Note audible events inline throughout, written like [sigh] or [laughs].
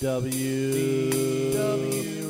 DW,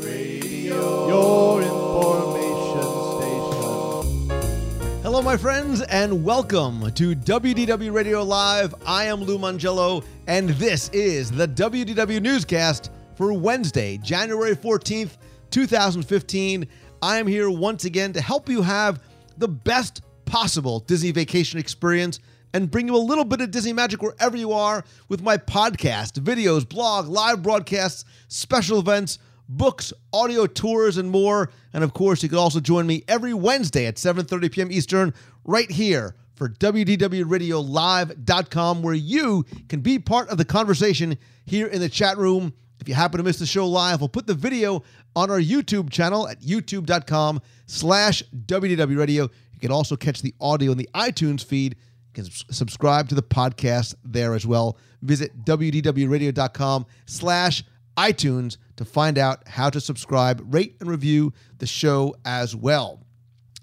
Radio, your information station. Hello, my friends, and welcome to WDW Radio Live. I am Lou Mongello, and this is the WDW newscast for Wednesday, January 14th, 2015. I am here once again to help you have the best possible Disney vacation experience and bring you a little bit of Disney magic wherever you are with my podcast, videos, blog, live broadcasts, special events, books, audio tours, and more. And of course, you can also join me every Wednesday at 7:30 p.m. Eastern, right here for WDWRadioLive.com, where you can be part of the conversation here in the chat room. If you happen to miss the show live, we'll put the video on our YouTube channel at youtube.com slash WDWRadio. You can also catch the audio in the iTunes feed can subscribe to the podcast there as well. Visit wdwradio.com slash iTunes to find out how to subscribe, rate, and review the show as well.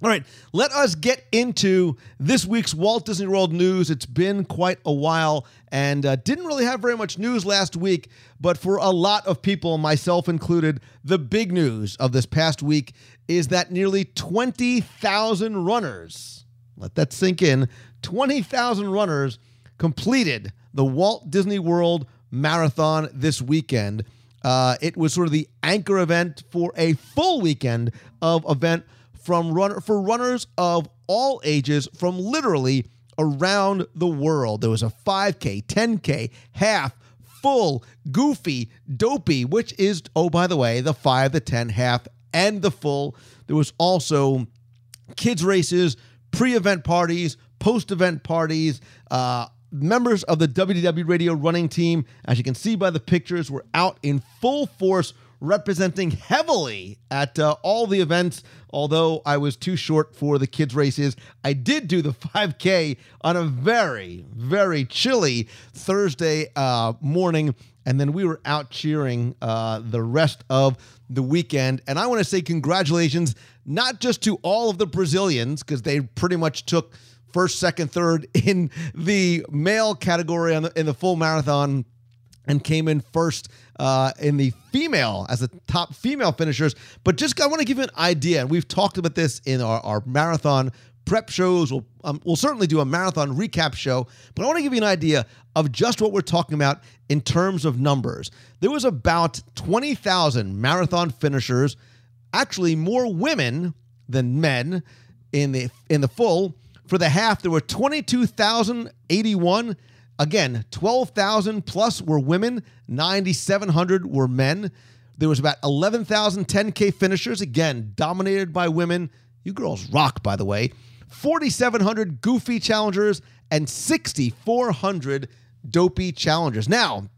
All right, let us get into this week's Walt Disney World news. It's been quite a while and uh, didn't really have very much news last week, but for a lot of people, myself included, the big news of this past week is that nearly 20,000 runners, let that sink in, 20,000 runners completed the Walt Disney World Marathon this weekend. Uh, it was sort of the anchor event for a full weekend of event from runner for runners of all ages from literally around the world. There was a 5K, 10K, half, full, goofy, dopey, which is, oh, by the way, the 5, the 10, half, and the full. There was also kids' races, pre event parties, post event parties. Uh, members of the WDW Radio running team, as you can see by the pictures, were out in full force representing heavily at uh, all the events. Although I was too short for the kids' races, I did do the [laughs] 5K on a very, very chilly Thursday uh, morning. And then we were out cheering uh, the rest of the weekend. And I want to say congratulations, not just to all of the Brazilians, because they pretty much took first, second, third [laughs] in the male category on the, in the full marathon and came in first uh, in the female as the top female finishers. But just I want to give you an idea, and we've talked about this in our, our marathon prep shows. We'll, um, we'll certainly do a marathon recap show, but I want to give you an idea of just what we're talking about in terms of numbers. There was about 20,000 marathon finishers, actually more women than men in the in the full for the half, there were 22,081. Again, 12,000 plus were women, 9,700 were men. There was about 11,000 10K finishers, again, dominated by women. You girls rock, by the way. 4,700 goofy challengers and 6,400 dopey challengers. Now,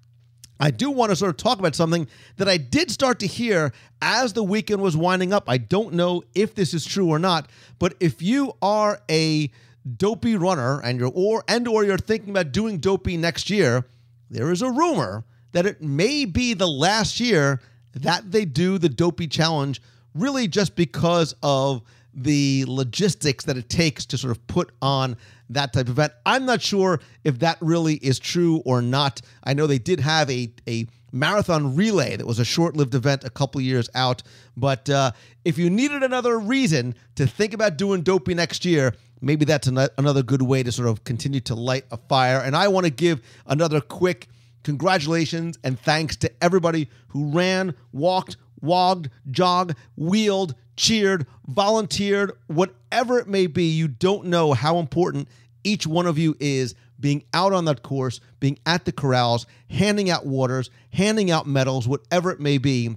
I do want to sort of talk about something that I did start to hear as the weekend was winding up. I don't know if this is true or not, but if you are a dopey runner and you're or and or you're thinking about doing dopey next year, there is a rumor that it may be the last year that they do the dopey challenge really just because of the logistics that it takes to sort of put on that type of event. I'm not sure if that really is true or not. I know they did have a, a marathon relay that was a short lived event a couple years out. But uh, if you needed another reason to think about doing Dopey next year, maybe that's an- another good way to sort of continue to light a fire. And I want to give another quick congratulations and thanks to everybody who ran, walked, wogged, jogged, wheeled, cheered, volunteered, whatever it may be, you don't know how important each one of you is being out on that course, being at the corrals, handing out waters, handing out medals, whatever it may be.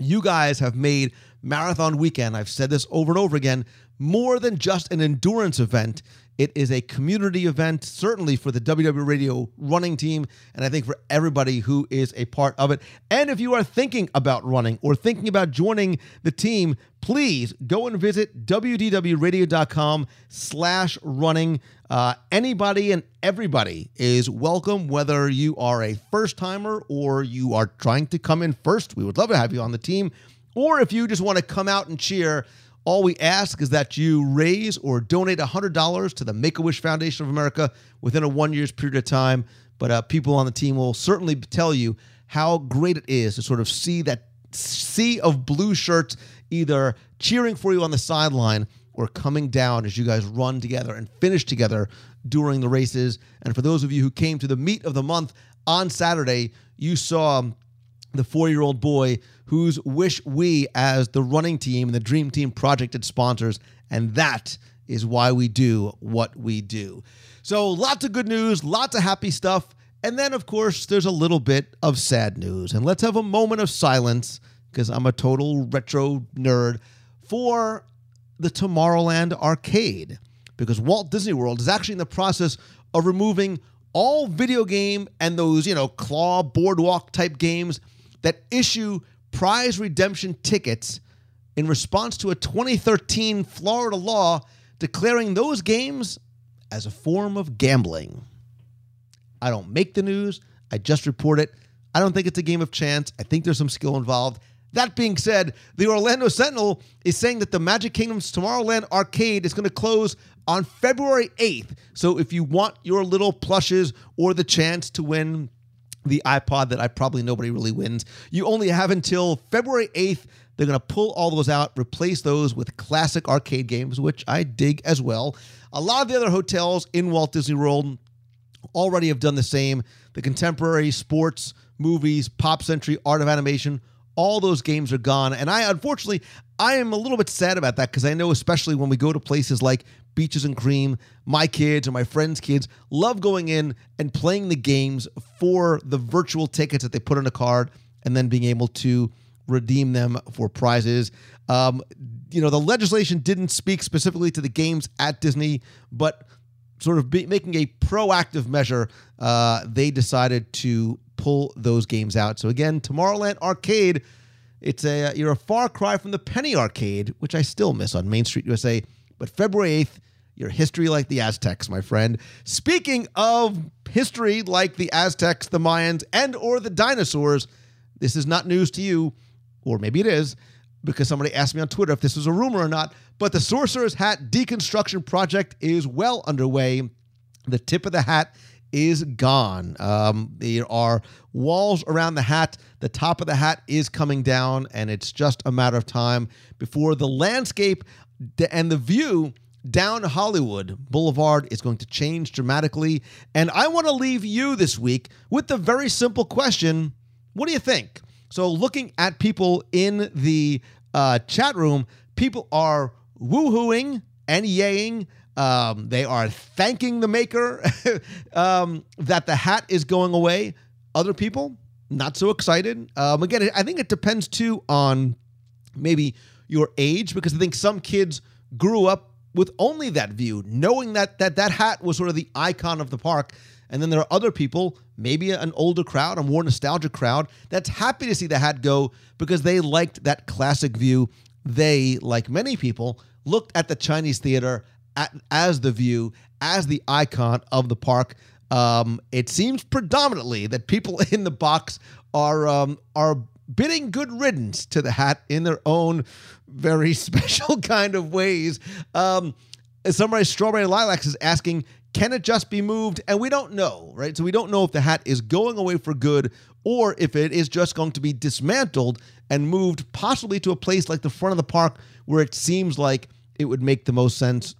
You guys have made Marathon Weekend, I've said this over and over again, more than just an endurance event. It is a community event, certainly for the WDW Radio running team, and I think for everybody who is a part of it. And if you are thinking about running or thinking about joining the team, please go and visit wdwradio.com slash running. Uh, anybody and everybody is welcome, whether you are a first timer or you are trying to come in first. We would love to have you on the team. Or if you just want to come out and cheer, all we ask is that you raise or donate $100 to the Make a Wish Foundation of America within a one year's period of time. But uh, people on the team will certainly tell you how great it is to sort of see that sea of blue shirts either cheering for you on the sideline or coming down as you guys run together and finish together during the races. And for those of you who came to the meet of the month on Saturday, you saw the four year old boy whose wish we, as the running team and the Dream Team Project, sponsors. And that is why we do what we do. So, lots of good news, lots of happy stuff. And then, of course, there's a little bit of sad news. And let's have a moment of silence because I'm a total retro nerd for the Tomorrowland arcade. Because Walt Disney World is actually in the process of removing all video game and those, you know, claw boardwalk type games that issue prize redemption tickets in response to a 2013 Florida law declaring those games as a form of gambling. I don't make the news, I just report it. I don't think it's a game of chance. I think there's some skill involved. That being said, the Orlando Sentinel is saying that the Magic Kingdom's Tomorrowland arcade is going to close on February 8th. So if you want your little plushes or the chance to win the iPod that I probably nobody really wins, you only have until February 8th. They're going to pull all those out, replace those with classic arcade games, which I dig as well. A lot of the other hotels in Walt Disney World already have done the same. The contemporary sports, movies, pop century, art of animation, all those games are gone. And I, unfortunately, I am a little bit sad about that because I know, especially when we go to places like Beaches and Cream, my kids or my friends' kids love going in and playing the games for the virtual tickets that they put on a card and then being able to redeem them for prizes. Um, you know, the legislation didn't speak specifically to the games at Disney, but sort of be, making a proactive measure, uh, they decided to pull those games out. So again, Tomorrowland Arcade, it's a uh, you're a far cry from the Penny Arcade, which I still miss on Main Street USA. But February eighth, your history like the Aztecs, my friend. Speaking of history like the Aztecs, the Mayans, and or the dinosaurs, this is not news to you, or maybe it is because somebody asked me on Twitter if this was a rumor or not. But the Sorcerer's Hat deconstruction project is well underway. The tip of the hat is gone. Um, there are walls around the hat. The top of the hat is coming down, and it's just a matter of time before the landscape and the view down Hollywood Boulevard is going to change dramatically. And I want to leave you this week with the very simple question what do you think? So, looking at people in the uh, chat room, people are woohooing and yaying. Um, they are thanking the maker [laughs] um, that the hat is going away. Other people, not so excited. Um, again, I think it depends too on maybe your age, because I think some kids grew up with only that view, knowing that that that hat was sort of the icon of the park. And then there are other people, maybe an older crowd, a more nostalgic crowd, that's happy to see the hat go because they liked that classic view. They, like many people, looked at the Chinese theater at, as the view, as the icon of the park. Um, it seems predominantly that people [laughs] in the box are um, are bidding good riddance to the hat in their own very [laughs] special kind of ways. Um, somebody, Strawberry Lilacs, is asking, can it just be moved? And we don't know, right? So we don't know if the hat is going away for good or if it is just going to be dismantled and moved possibly to a place like the front of the park where it seems like it would make the most sense.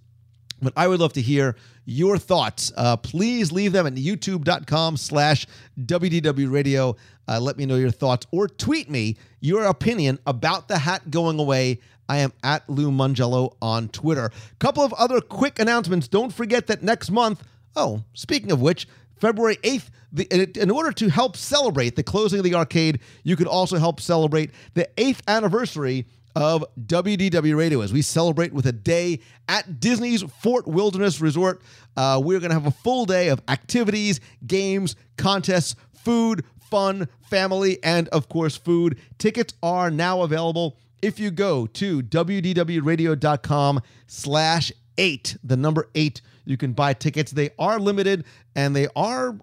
But I would love to hear your thoughts. Uh, please leave them at youtube.com slash WDW radio. Uh, let me know your thoughts or tweet me your opinion about the hat going away. I am at Lou Mongello on Twitter. Couple of other quick announcements. Don't forget that next month, oh, speaking of which, February 8th, the, in order to help celebrate the closing of the arcade, you could also help celebrate the 8th anniversary of WDW Radio as we celebrate with a day at Disney's Fort Wilderness Resort. Uh, we're going to have a full day of activities, games, contests, food, fun, family, and of course, food. Tickets are now available if you go to wdwradio.com slash eight, the number eight, you can buy tickets. They are limited and they are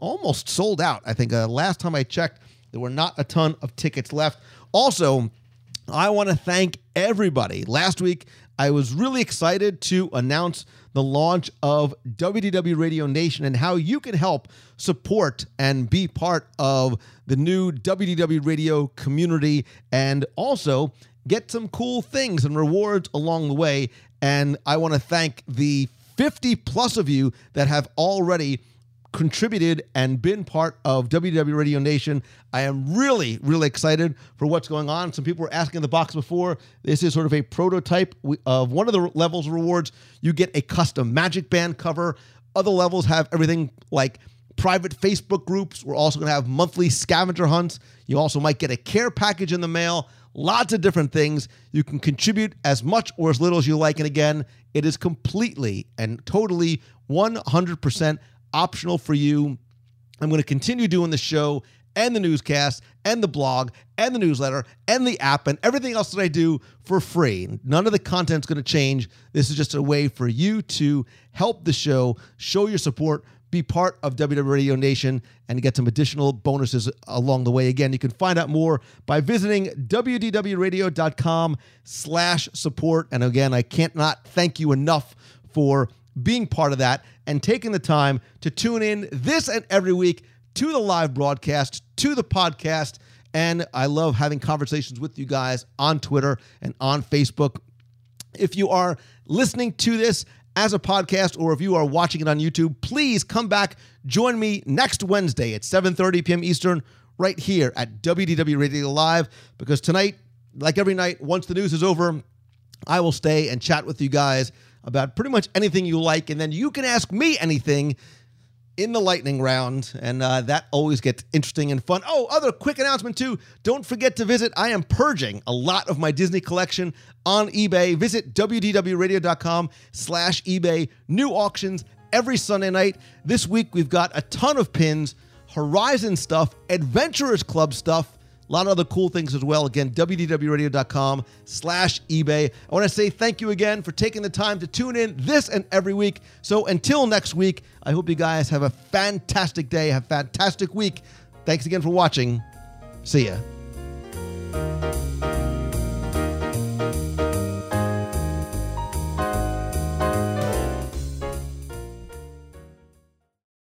almost sold out. I think uh, last time I checked, there were not a ton of tickets left. Also, I want to thank everybody. Last week, I was really excited to announce the launch of WDW Radio Nation and how you can help support and be part of the new WDW Radio community and also get some cool things and rewards along the way. And I want to thank the 50 plus of you that have already contributed and been part of WDW Radio Nation. I am really, really excited for what's going on. Some people were asking in the box before. This is sort of a prototype of one of the levels of rewards. You get a custom Magic Band cover. Other levels have everything like private Facebook groups. We're also going to have monthly scavenger hunts. You also might get a care package in the mail. Lots of different things. You can contribute as much or as little as you like. And again, it is completely and totally 100% optional for you. I'm going to continue doing the show and the newscast and the blog and the newsletter and the app and everything else that I do for free. None of the content's going to change. This is just a way for you to help the show, show your support, be part of WDW Radio Nation, and get some additional bonuses along the way. Again, you can find out more by visiting wdwradio.com slash support. And again, I can't not thank you enough for being part of that and taking the time to tune in this and every week to the live broadcast, to the podcast. And I love having conversations with you guys on Twitter and on Facebook. If you are listening to this as a podcast or if you are watching it on YouTube, please come back. Join me next Wednesday at 7:30 p.m. Eastern right here at WDW Radio Live because tonight, like every night, once the news is over, I will stay and chat with you guys about pretty much anything you like, and then you can ask me anything in the lightning round, and uh, that always gets interesting and fun. Oh, other quick announcement too. Don't forget to visit. I am purging a lot of my Disney collection on eBay. Visit wdwradio.com slash eBay. New auctions every Sunday night. This week we've got a ton of pins, Horizon stuff, Adventurers Club stuff, a lot of other cool things as well. Again, wdwradio.com slash eBay. I want to say thank you again for taking the time to tune in this and every week. So until next week, I hope you guys have a fantastic day, have a fantastic week. Thanks again for watching. See ya.